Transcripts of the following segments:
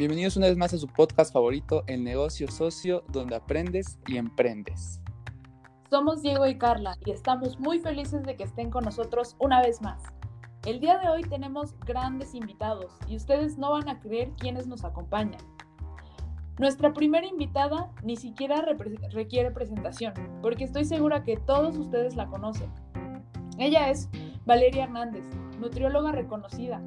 Bienvenidos una vez más a su podcast favorito, El Negocio Socio, donde aprendes y emprendes. Somos Diego y Carla y estamos muy felices de que estén con nosotros una vez más. El día de hoy tenemos grandes invitados y ustedes no van a creer quiénes nos acompañan. Nuestra primera invitada ni siquiera requiere presentación, porque estoy segura que todos ustedes la conocen. Ella es Valeria Hernández, nutrióloga reconocida.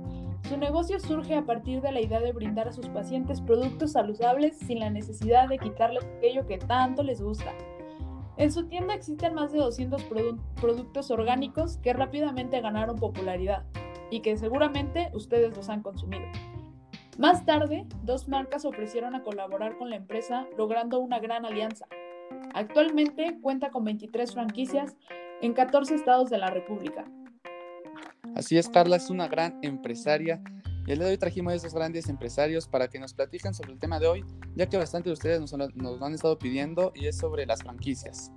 Su negocio surge a partir de la idea de brindar a sus pacientes productos saludables sin la necesidad de quitarles aquello que tanto les gusta. En su tienda existen más de 200 productos orgánicos que rápidamente ganaron popularidad y que seguramente ustedes los han consumido. Más tarde, dos marcas ofrecieron a colaborar con la empresa, logrando una gran alianza. Actualmente cuenta con 23 franquicias en 14 estados de la República. Así es, Carla es una gran empresaria y el día de hoy trajimos a esos grandes empresarios para que nos platiquen sobre el tema de hoy, ya que bastante de ustedes nos, nos han estado pidiendo y es sobre las franquicias.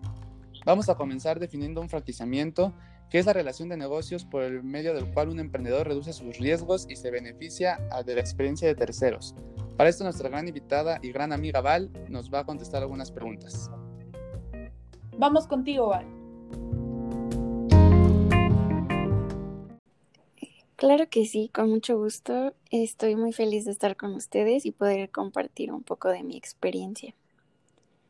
Vamos a comenzar definiendo un franquiciamiento que es la relación de negocios por el medio del cual un emprendedor reduce sus riesgos y se beneficia de la experiencia de terceros. Para esto nuestra gran invitada y gran amiga Val nos va a contestar algunas preguntas. Vamos contigo, Val. Claro que sí, con mucho gusto. Estoy muy feliz de estar con ustedes y poder compartir un poco de mi experiencia.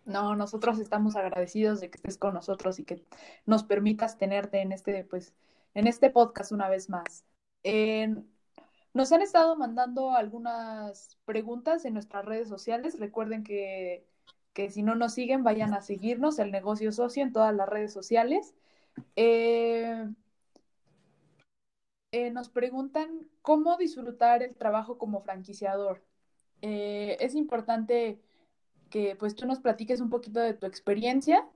No, nosotros estamos agradecidos de que estés con nosotros y que nos permitas tenerte en este, pues, en este podcast una vez más. nos han estado mandando algunas preguntas en nuestras redes sociales. Recuerden que, que, si no nos siguen, vayan a seguirnos, el negocio socio, en todas las redes sociales. Eh, eh, nos preguntan cómo disfrutar el trabajo como franquiciador. Eh, es importante que pues tú nos platiques un poquito de tu experiencia,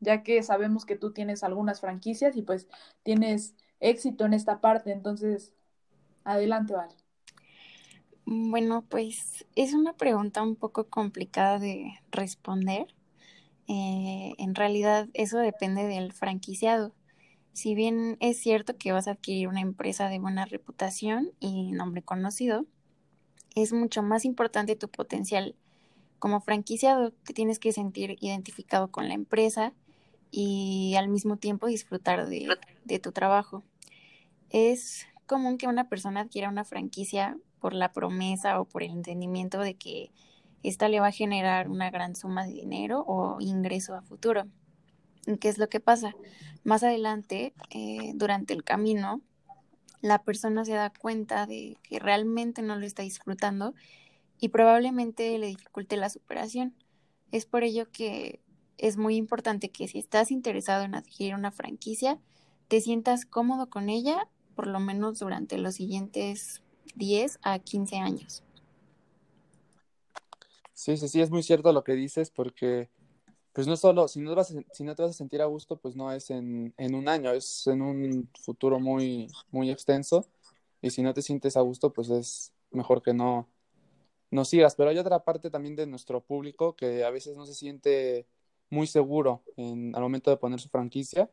ya que sabemos que tú tienes algunas franquicias y pues tienes éxito en esta parte. Entonces, adelante, Val. Bueno, pues es una pregunta un poco complicada de responder. Eh, en realidad eso depende del franquiciado. Si bien es cierto que vas a adquirir una empresa de buena reputación y nombre conocido, es mucho más importante tu potencial como franquiciado. Te tienes que sentir identificado con la empresa y al mismo tiempo disfrutar de, de tu trabajo. Es común que una persona adquiera una franquicia por la promesa o por el entendimiento de que ésta le va a generar una gran suma de dinero o ingreso a futuro. ¿Qué es lo que pasa? Más adelante, eh, durante el camino, la persona se da cuenta de que realmente no lo está disfrutando y probablemente le dificulte la superación. Es por ello que es muy importante que si estás interesado en adquirir una franquicia, te sientas cómodo con ella por lo menos durante los siguientes 10 a 15 años. Sí, sí, sí, es muy cierto lo que dices porque pues no solo, si no, vas si no te vas a sentir a gusto, pues no es en, en, un año, es en un futuro muy, muy extenso. Y si no te sientes a gusto, pues es mejor que no, no sigas. Pero hay otra parte también de nuestro público que a veces no se siente muy seguro en, al momento de poner su franquicia.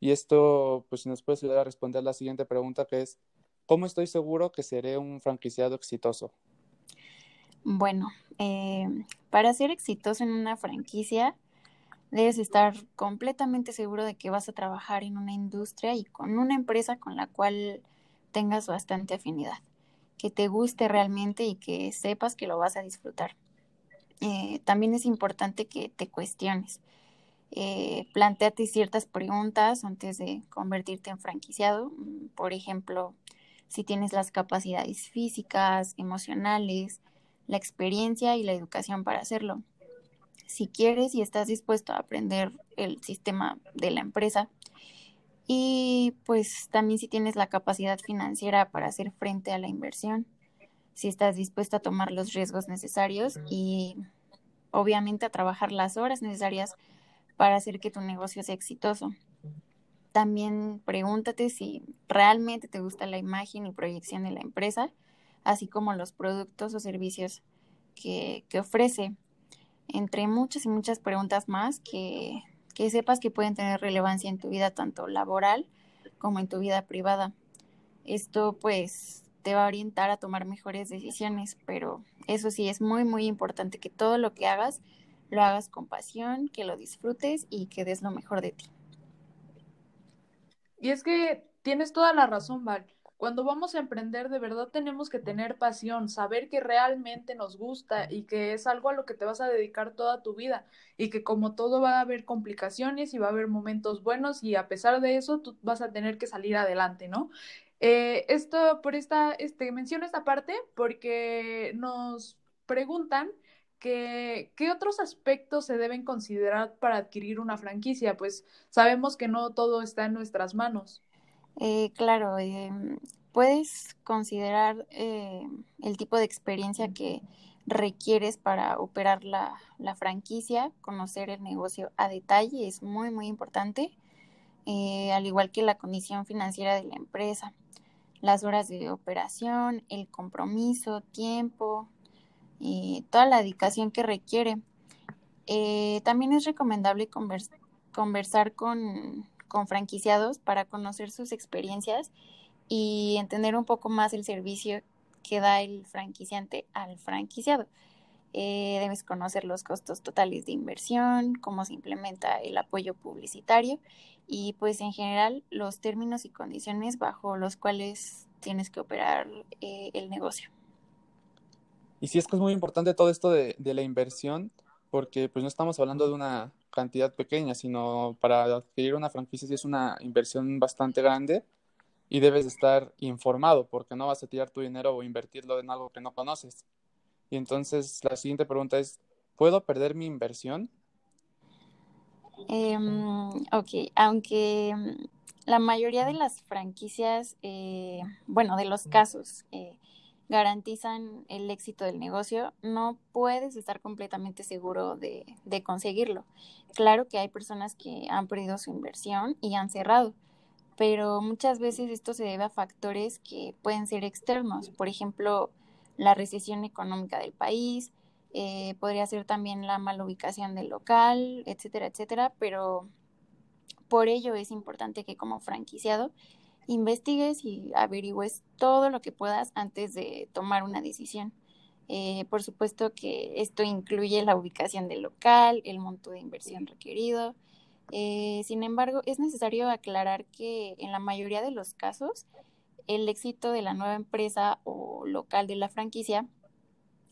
Y esto, pues si nos puedes ayudar a responder la siguiente pregunta, que es, ¿cómo estoy seguro que seré un franquiciado exitoso? Bueno, eh, para ser exitoso en una franquicia, Debes estar completamente seguro de que vas a trabajar en una industria y con una empresa con la cual tengas bastante afinidad, que te guste realmente y que sepas que lo vas a disfrutar. Eh, también es importante que te cuestiones. Eh, planteate ciertas preguntas antes de convertirte en franquiciado. Mm, por ejemplo, si tienes las capacidades físicas, emocionales, la experiencia y la educación para hacerlo si quieres y estás dispuesto a aprender el sistema de la empresa. Y pues también si tienes la capacidad financiera para hacer frente a la inversión, si estás dispuesto a tomar los riesgos necesarios y obviamente a trabajar las horas necesarias para hacer que tu negocio sea exitoso. También pregúntate si realmente te gusta la imagen y proyección de la empresa, así como los productos o servicios que, que ofrece entre muchas y muchas preguntas más que, que sepas que pueden tener relevancia en tu vida tanto laboral como en tu vida privada. Esto pues te va a orientar a tomar mejores decisiones, pero eso sí, es muy, muy importante que todo lo que hagas lo hagas con pasión, que lo disfrutes y que des lo mejor de ti. Y es que tienes toda la razón, Val. Cuando vamos a emprender, de verdad tenemos que tener pasión, saber que realmente nos gusta y que es algo a lo que te vas a dedicar toda tu vida y que como todo va a haber complicaciones y va a haber momentos buenos y a pesar de eso tú vas a tener que salir adelante, ¿no? Eh, esto, por esta, este, menciono esta parte porque nos preguntan que, ¿qué otros aspectos se deben considerar para adquirir una franquicia? Pues sabemos que no todo está en nuestras manos. Eh, claro, em, puedes considerar eh, el tipo de experiencia que requieres para operar la, franquicia, conocer el negocio a detalle es muy, muy importante, eh, al igual que la condición financiera de la empresa, las horas de operación, el compromiso, tiempo, y toda la dedicación que requiere. también es recomendable conversar con con franquiciados para conocer sus experiencias y entender un poco más el servicio que da el franquiciante al franquiciado. Eh, debes conocer los costos totales de inversión, cómo se implementa el apoyo publicitario y pues en general los términos y condiciones bajo los cuales tienes que operar eh, el negocio. Y sí es que es muy importante todo esto de, de la inversión porque pues no estamos hablando de una cantidad pequeña, sino para adquirir una franquicia es una inversión bastante grande y debes estar informado porque no vas a tirar tu dinero o invertirlo en algo que no conoces. Y entonces la siguiente pregunta es, ¿puedo perder mi inversión? Em, ok, aunque mm, la mayoría de las franquicias, eh, bueno, de los casos, eh, garantizan el éxito del negocio, no puedes estar completamente seguro de, conseguirlo. Claro que hay personas que han perdido su inversión y han cerrado, pero muchas veces esto se debe a factores que pueden ser externos, por ejemplo, la recesión económica del país, eh, podría ser también la mala ubicación del local, etcétera, etcétera, pero por ello es importante que como franquiciado investigues y averigües todo lo que puedas antes de tomar una decisión. Eh, por supuesto que esto incluye la ubicación del local, el monto de inversión requerido. Eh, sin embargo, es necesario aclarar que en la mayoría de los casos, el éxito de la nueva empresa o local de la franquicia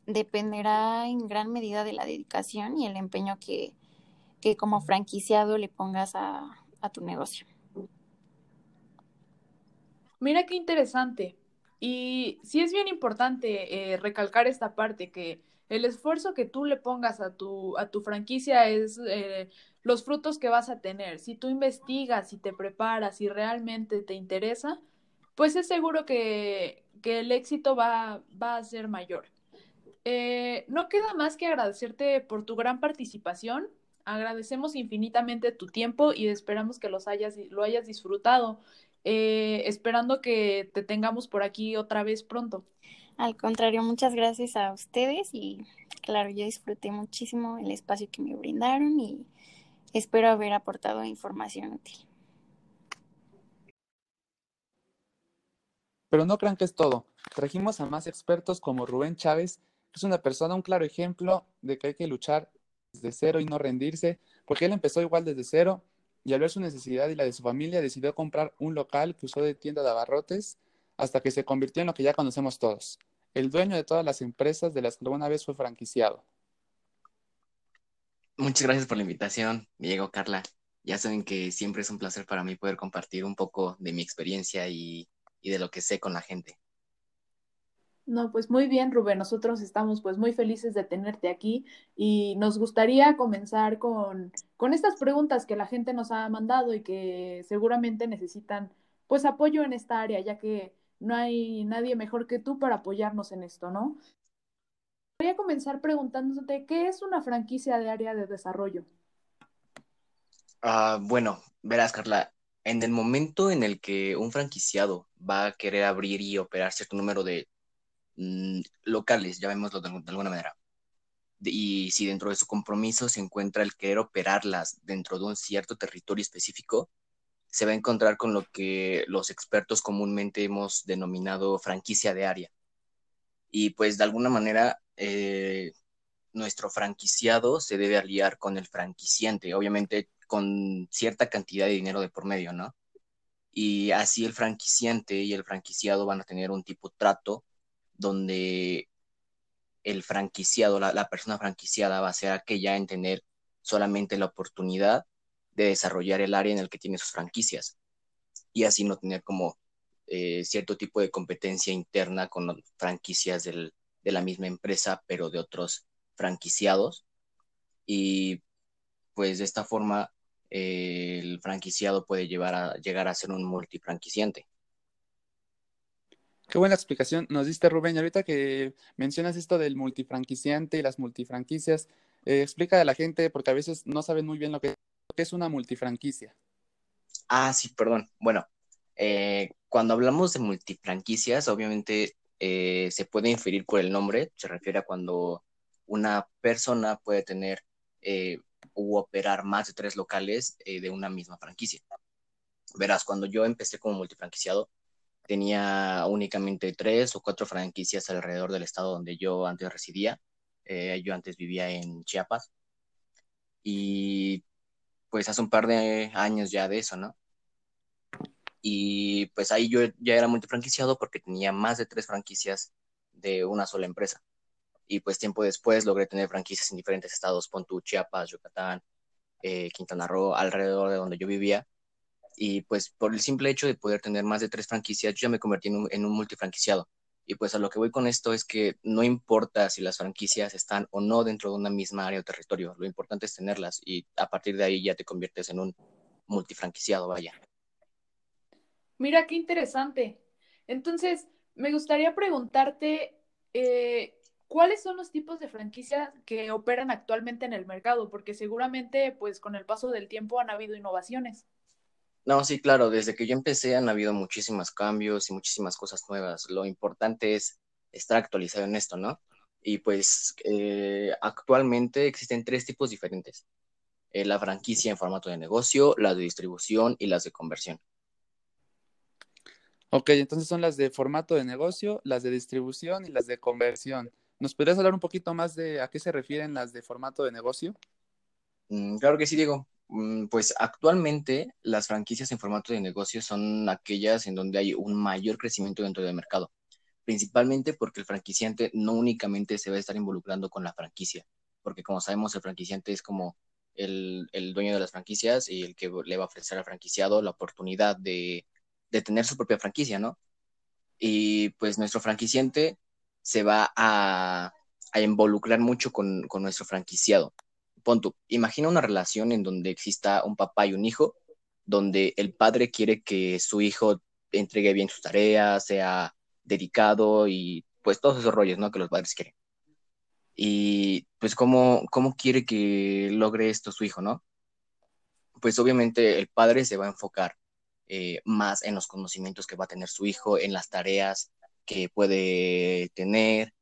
dependerá en gran medida de la dedicación y el empeño que, como franquiciado le pongas a tu negocio. Mira qué interesante. Y sí es bien importante eh, recalcar esta parte, que el esfuerzo que tú le pongas a tu, a tu franquicia es eh, los frutos que vas a tener. Si tú investigas, y te preparas y realmente te interesa, pues es seguro que, que el éxito va, va, a ser mayor. Eh, no queda más que agradecerte por tu gran participación. Agradecemos infinitamente tu tiempo y esperamos que los hayas, lo hayas disfrutado. Eh, esperando que te tengamos por aquí otra vez pronto. Al contrario, muchas gracias a ustedes y claro, yo disfruté muchísimo el espacio que me brindaron y espero haber aportado información útil. Pero no crean que es todo. Trajimos a más expertos como Rubén Chávez, que es una persona, un claro ejemplo de que hay que luchar desde cero y no rendirse, porque él empezó igual desde cero y al ver su necesidad y la de su familia decidió comprar un local que usó de tienda de abarrotes hasta que se convirtió en lo que ya conocemos todos, el dueño de todas las empresas de las que alguna vez fue franquiciado. Muchas gracias por la invitación, Diego, Carla. Ya saben que siempre es un placer para mí poder compartir un poco de mi experiencia y, y de lo que sé con la gente. No, pues muy bien, Rubén. Nosotros estamos pues muy felices de tenerte aquí y nos gustaría comenzar con, con estas preguntas que la gente nos ha mandado y que seguramente necesitan pues apoyo en esta área, ya que no hay nadie mejor que tú para apoyarnos en esto, ¿no? Voy a comenzar preguntándote, ¿qué es una franquicia de área de desarrollo? Ah, bueno, verás, Carla, en el momento en el que un franquiciado va a querer abrir y operar cierto número de Mm, locales, llamémoslo de, de alguna manera. y si dentro de su compromiso se encuentra el querer operarlas dentro de un cierto territorio específico, se va a encontrar con lo que los expertos comúnmente hemos denominado franquicia de área. Y pues de alguna manera eh, nuestro franquiciado se debe aliar con el franquiciante, obviamente con cierta cantidad de dinero de por medio, ¿no? Y así el franquiciante y el franquiciado van a tener un tipo trato donde el franquiciado, la, persona franquiciada va a ser aquella en tener solamente la oportunidad de desarrollar el área en el que tiene sus franquicias y así no tener como eh, cierto tipo de competencia interna con franquicias de la misma empresa, pero de otros franquiciados. Y pues de esta forma eh, el franquiciado puede llevar a, llegar a ser un multifranquiciante. Qué buena explicación nos diste, Rubén. Y ahorita que mencionas esto del multifranquiciante y las multifranquicias, eh, explica a la gente, porque a veces no saben muy bien lo que, es una multifranquicia. Ah, sí, perdón. Bueno, eh, cuando hablamos de multifranquicias, obviamente eh, se puede inferir por el nombre, se refiere a cuando una persona puede tener u operar más de tres locales de una misma franquicia. Verás, cuando yo empecé como multifranquiciado, tenía únicamente tres o cuatro franquicias alrededor del estado donde yo antes residía. Eh, yo antes vivía en Chiapas. Y pues hace un par de años ya de eso, ¿no? Y pues ahí yo ya era multifranquiciado porque tenía más de tres franquicias de una sola empresa. Y pues tiempo después logré tener franquicias en diferentes estados, Pontu, Chiapas, Yucatán, eh, Quintana Roo, alrededor de donde yo vivía y pues por el simple hecho de poder tener más de tres franquicias, yo ya me convertí en un, multifranquiciado. Y pues a lo que voy con esto es que no importa si las franquicias están o no dentro de una misma área o territorio, lo importante es tenerlas y a partir de ahí ya te conviertes en un multifranquiciado, vaya. Mira, qué interesante. Entonces, me gustaría preguntarte, eh, ¿cuáles son los tipos de franquicias que operan actualmente en el mercado? Porque seguramente, pues con el paso del tiempo han habido innovaciones. No, sí, claro, desde que yo empecé han habido muchísimos cambios y muchísimas cosas nuevas. Lo importante es estar actualizado en esto, ¿no? Y pues eh, actualmente existen tres tipos diferentes. Eh, la franquicia en formato de negocio, las de distribución y las de conversión. Ok, entonces son las de formato de negocio, las de distribución y las de conversión. ¿Nos podrías hablar un poquito más de a qué se refieren las de formato de negocio? Mm, claro que sí, Diego. Mm, pues actualmente las franquicias en formato de negocio son aquellas en donde hay un mayor crecimiento dentro del mercado, principalmente porque el franquiciante no únicamente se va a estar involucrando con la franquicia, porque como sabemos el franquiciante es como el, dueño de las franquicias y el que le va a ofrecer al franquiciado la oportunidad de, tener su propia franquicia, ¿no? Y pues nuestro franquiciante se va a, involucrar mucho con nuestro franquiciado punto, imagina una relación en donde exista un papá y un hijo, donde el padre quiere que su hijo entregue bien sus tareas, sea dedicado y pues todos esos rollos, ¿no? Que los padres quieren. Y pues cómo, cómo quiere que logre esto su hijo, ¿no? Pues obviamente el padre se va a enfocar eh, más en los conocimientos que va a tener su hijo, en las tareas que puede tener,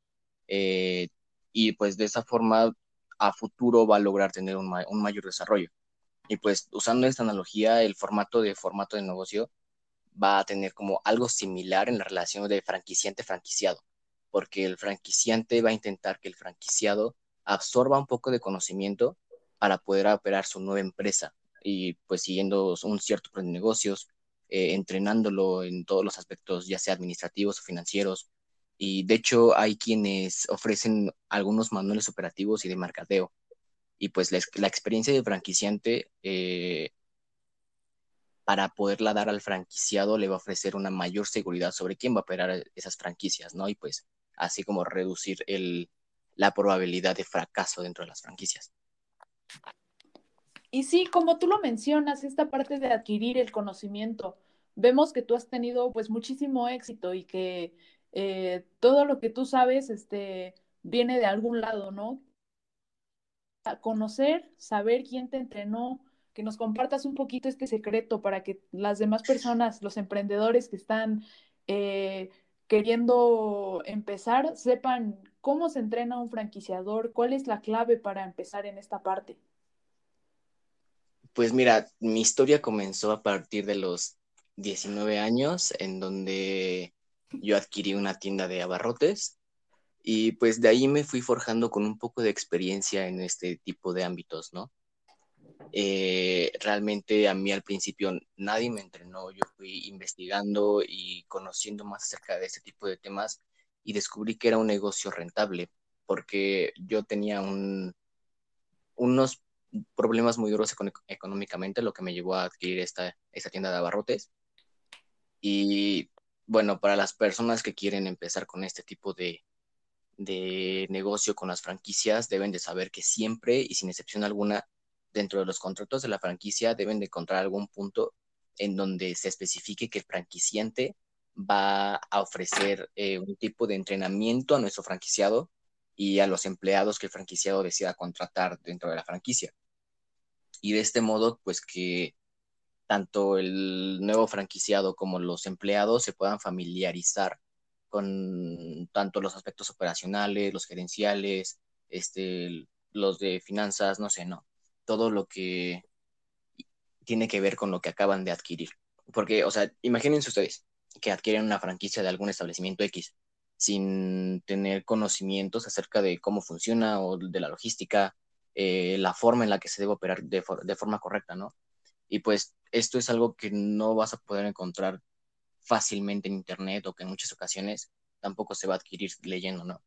eh, y pues de esa forma a futuro va a lograr tener un, mayor desarrollo. Y pues usando esta analogía, el formato de formato de negocio va a tener como algo similar en la relación de franquiciante-franquiciado, porque el franquiciante va a intentar que el franquiciado absorba un poco de conocimiento para poder operar su nueva empresa y pues siguiendo un cierto plan de negocios, eh, entrenándolo en todos los aspectos, ya sea administrativos o financieros, y de hecho hay quienes ofrecen algunos manuales operativos y de mercadeo. Y pues la, experiencia de franquiciante, eh, para poderla dar al franquiciado, le va a ofrecer una mayor seguridad sobre quién va a operar esas franquicias, ¿no? Y pues así como reducir el, la probabilidad de fracaso dentro de las franquicias. Y sí, como tú lo mencionas, esta parte de adquirir el conocimiento, vemos que tú has tenido pues muchísimo éxito y que eh, todo lo que tú sabes este, viene de algún lado, ¿no? conocer, saber quién te entrenó, que nos compartas un poquito este secreto para que las demás personas, los emprendedores que están eh, queriendo empezar, sepan cómo se entrena un franquiciador, cuál es la clave para empezar en esta parte. Pues mira, mi historia comenzó a partir de los 19 años, en donde yo adquirí una tienda de abarrotes y pues de ahí me fui forjando con un poco de experiencia en este tipo de ámbitos, ¿no? Eh, realmente a mí al principio nadie me entrenó, yo fui investigando y conociendo más acerca de este tipo de temas y descubrí que era un negocio rentable porque yo tenía un, unos problemas muy duros económicamente, lo que me llevó a adquirir esta, esta tienda de abarrotes. Y bueno, para las personas que quieren empezar con este tipo de, de negocio con las franquicias, deben de saber que siempre y sin excepción alguna, dentro de los contratos de la franquicia deben de encontrar algún punto en donde se especifique que el franquiciante va a ofrecer eh, un tipo de entrenamiento a nuestro franquiciado y a los empleados que el franquiciado decida contratar dentro de la franquicia. Y de este modo, pues que tanto el nuevo franquiciado como los empleados se puedan familiarizar con tanto los aspectos operacionales, los gerenciales, este, los de finanzas, no sé, no, todo lo que tiene que ver con lo que acaban de adquirir. Porque, o sea, imagínense ustedes que adquieren una franquicia de algún establecimiento X sin tener conocimientos acerca de cómo funciona o de la logística, eh, la forma en la que se debe operar de, de forma correcta, ¿no? Y pues esto es algo que no vas a poder encontrar fácilmente en Internet o que en muchas ocasiones tampoco se va a adquirir leyendo, ¿no?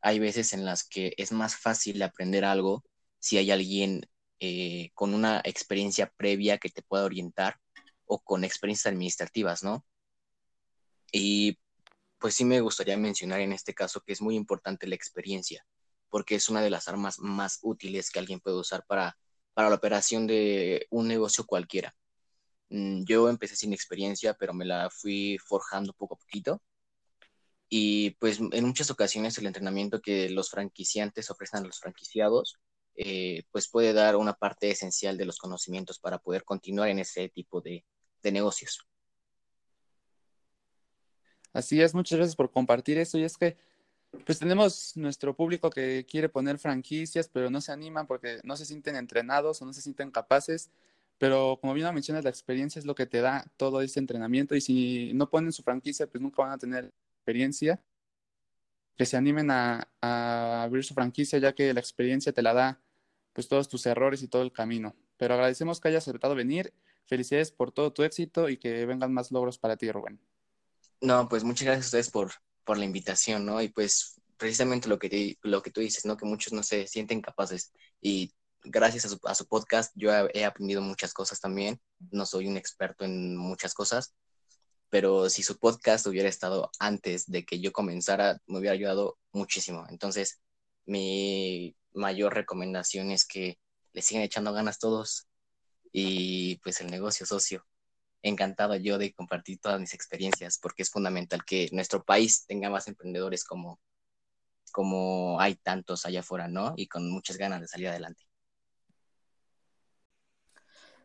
Hay veces en las que es más fácil aprender algo si hay alguien eh, con una experiencia previa que te pueda orientar o con experiencias administrativas, ¿no? Y pues sí me gustaría mencionar en este caso que es muy importante la experiencia, porque es una de las armas más útiles que alguien puede usar para, para la operación de un negocio cualquiera. Mm, yo empecé sin experiencia, pero me la fui forjando poco a poquito. Y pues en muchas ocasiones el entrenamiento que los franquiciantes ofrecen a los franquiciados, eh, pues puede dar una parte esencial de los conocimientos para poder continuar en ese tipo de, de negocios. Así es, muchas gracias por compartir eso. Y es que, pues tenemos nuestro público que quiere poner franquicias, pero no se animan porque no se sienten entrenados o no se sienten capaces. Pero como bien mencionas, la experiencia es lo que te da todo ese entrenamiento y si no ponen su franquicia, pues nunca van a tener experiencia. Que se animen a, abrir su franquicia, ya que la experiencia te la da pues todos tus errores y todo el camino. Pero agradecemos que hayas aceptado venir. Felicidades por todo tu éxito y que vengan más logros para ti, Rubén. No, pues muchas gracias a ustedes por, por la invitación, ¿no? Y pues precisamente lo que, lo que tú dices, ¿no? Que muchos no se sienten capaces y gracias a su, podcast yo he, aprendido muchas cosas también. No soy un experto en muchas cosas, pero si su podcast hubiera estado antes de que yo comenzara, me hubiera ayudado muchísimo. Entonces, mi mayor recomendación es que le sigan echando ganas todos y pues el negocio socio. Encantado yo de compartir todas mis experiencias porque es fundamental que nuestro país tenga más emprendedores como, como hay tantos allá afuera, ¿no? Y con muchas ganas de salir adelante.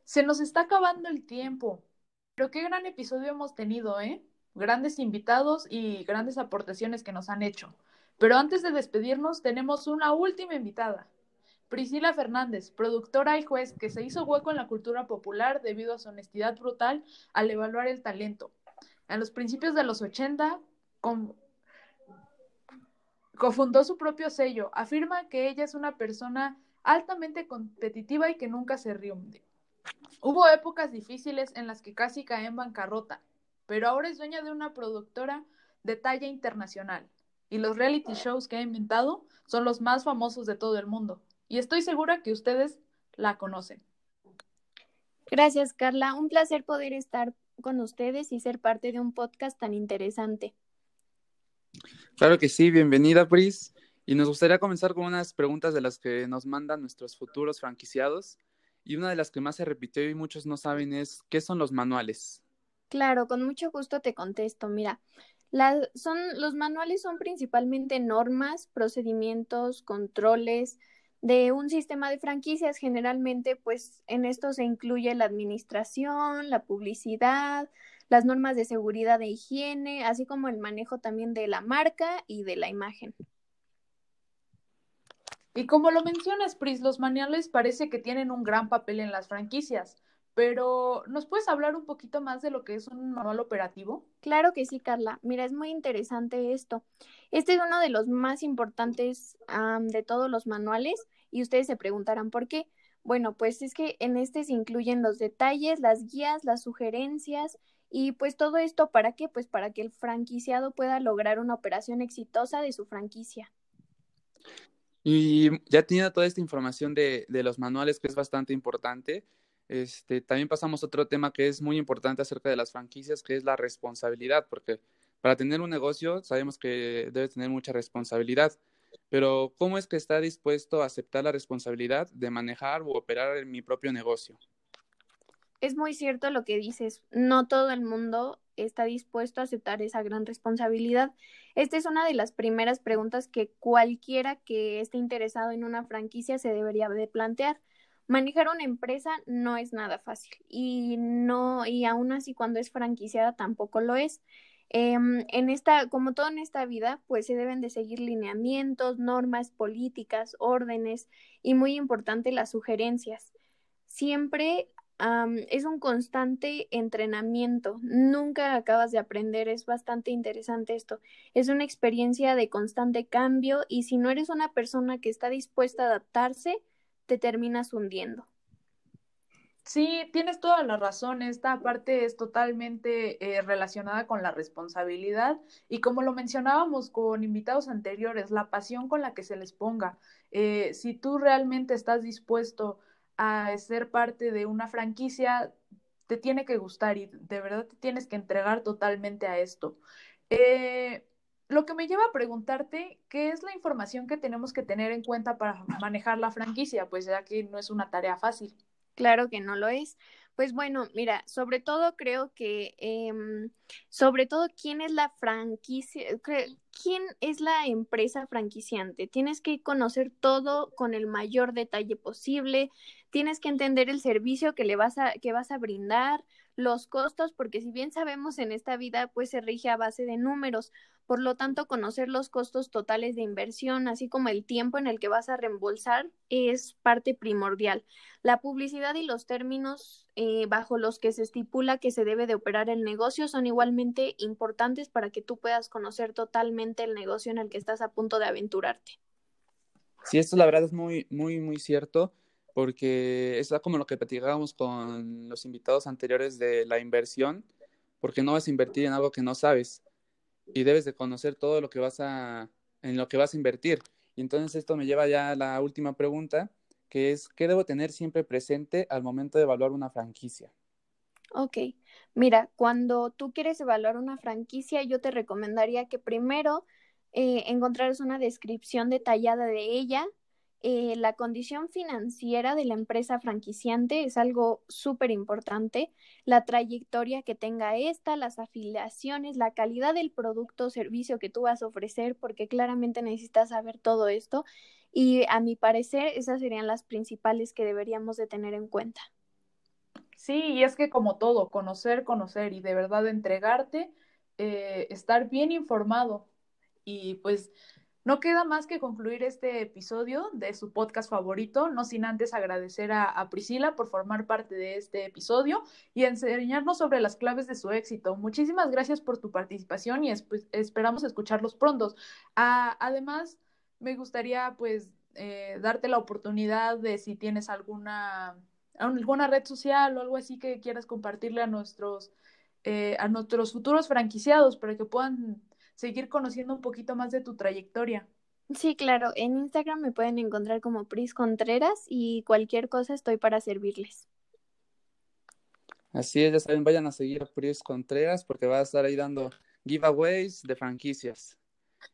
Se nos está acabando el tiempo, pero qué gran episodio hemos tenido, ¿eh? Grandes invitados y grandes aportaciones que nos han hecho. Pero antes de despedirnos, tenemos una última invitada. Priscila Fernández, productora y juez que se hizo hueco en la cultura popular debido a su honestidad brutal al evaluar el talento. En los principios de los 80, cofundó su propio sello. Afirma que ella es una persona altamente competitiva y que nunca se rinde. Hubo épocas difíciles en las que casi cae en bancarrota, pero ahora es dueña de una productora de talla internacional. Y los reality shows que ha inventado son los más famosos de todo el mundo. Y estoy segura que ustedes la conocen. Gracias, Carla. Un placer poder estar con ustedes y ser parte de un podcast tan interesante. Claro que sí, bienvenida, Pris. Y nos gustaría comenzar con unas preguntas de las que nos mandan nuestros futuros franquiciados. Y una de las que más se repitió y muchos no saben es, ¿qué son los manuales? Claro, con mucho gusto te contesto. Mira, son, los manuales son principalmente normas, procedimientos, controles de un sistema de franquicias. Generalmente, pues en esto se incluye la administración, la publicidad, las normas de seguridad e higiene, así como el manejo también de la marca y de la imagen. Y como lo mencionas, Pris, los manuales parece que tienen un gran papel en las franquicias, pero ¿nos puedes hablar un poquito más de lo que es un manual operativo? Claro que sí, Carla. Mira, es muy interesante esto. Este es uno de los más importantes de todos los manuales y ustedes se preguntarán por qué. Bueno, pues es que en este se incluyen los detalles, las guías, las sugerencias y pues todo esto para qué? Pues para que el franquiciado pueda lograr una operación exitosa de su franquicia. Y ya teniendo toda esta información de, de los manuales, que es bastante importante, este, también pasamos a otro tema que es muy importante acerca de las franquicias, que es la responsabilidad, porque para tener un negocio sabemos que debe tener mucha responsabilidad, pero ¿cómo es que está dispuesto a aceptar la responsabilidad de manejar o operar en mi propio negocio? Es muy cierto lo que dices, no todo el mundo está dispuesto a aceptar esa gran responsabilidad. Esta es una de las primeras preguntas que cualquiera que esté interesado en una franquicia se debería de plantear. Manejar una empresa no es nada fácil y no y aún así cuando es franquiciada tampoco lo es. Em, en esta, como todo en esta vida, pues se deben de seguir lineamientos, normas, políticas, órdenes y muy importante las sugerencias. Siempre es un constante entrenamiento, nunca acabas de aprender, es bastante interesante esto. Es una experiencia de constante cambio y si no eres una persona que está dispuesta a adaptarse, te terminas hundiendo. Sí, tienes toda la razón. Esta parte es totalmente eh, relacionada con la responsabilidad y como lo mencionábamos con invitados anteriores, la pasión con la que se les ponga. Eh, si tú realmente estás dispuesto a ser parte de una franquicia, te tiene que gustar y de verdad te tienes que entregar totalmente a esto. Eh, lo que me lleva a preguntarte, ¿qué es la información que tenemos que tener en cuenta para manejar la franquicia? Pues ya que no es una tarea fácil. Claro que no lo es. Pues bueno, mira, sobre todo creo que, em, sobre todo, ¿quién es la franquicia? ¿Quién es la empresa franquiciante? Tienes que conocer todo con el mayor detalle posible, tienes que entender el servicio que le vas a, que vas a brindar, los costos, porque si bien sabemos en esta vida, pues se rige a base de números. Por lo tanto, conocer los costos totales de inversión, así como el tiempo en el que vas a reembolsar, es parte primordial. La publicidad y los términos eh, bajo los que se estipula que se debe de operar el negocio son igualmente importantes para que tú puedas conocer totalmente el negocio en el que estás a punto de aventurarte. Sí, esto la verdad es muy, muy, muy cierto porque es como lo que platicábamos con los invitados anteriores de la inversión, porque no vas a invertir en algo que no sabes y debes de conocer todo lo que vas a, en lo que vas a invertir. Y entonces esto me lleva ya a la última pregunta, que es, ¿qué debo tener siempre presente al momento de evaluar una franquicia? Ok, mira, cuando tú quieres evaluar una franquicia, yo te recomendaría que primero eh, encontraras una descripción detallada de ella, eh, la condición financiera de la empresa franquiciante es algo súper importante, la trayectoria que tenga esta, las afiliaciones, la calidad del producto o servicio que tú vas a ofrecer, porque claramente necesitas saber todo esto y a mi parecer esas serían las principales que deberíamos de tener en cuenta. Sí, y es que como todo, conocer, conocer y de verdad entregarte, eh, estar bien informado y pues no queda más que concluir este episodio de su podcast favorito, no sin antes agradecer a, Priscila por formar parte de este episodio y enseñarnos sobre las claves de su éxito. Muchísimas gracias por tu participación y esperamos escucharlos pronto. Ah, además, me gustaría pues eh, darte la oportunidad de si tienes alguna, alguna red social o algo así que quieras compartirle a nuestros, eh, a nuestros futuros franquiciados para que puedan seguir conociendo un poquito más de tu trayectoria. Sí, claro. En Instagram me pueden encontrar como Pris Contreras y cualquier cosa estoy para servirles. Así es, ya saben, vayan a seguir a Pris Contreras porque va a estar ahí dando giveaways de franquicias.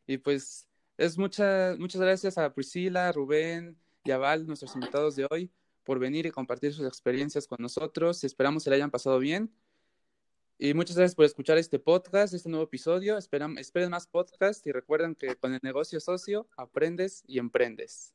Y pues es muchas muchas gracias a Priscila, Rubén y a Val, nuestros invitados de hoy, por venir y compartir sus experiencias con nosotros. Esperamos que le hayan pasado bien. Y muchas gracias por escuchar este podcast, este nuevo episodio. Esperan, esperen más podcasts y recuerden que con el negocio socio aprendes y emprendes.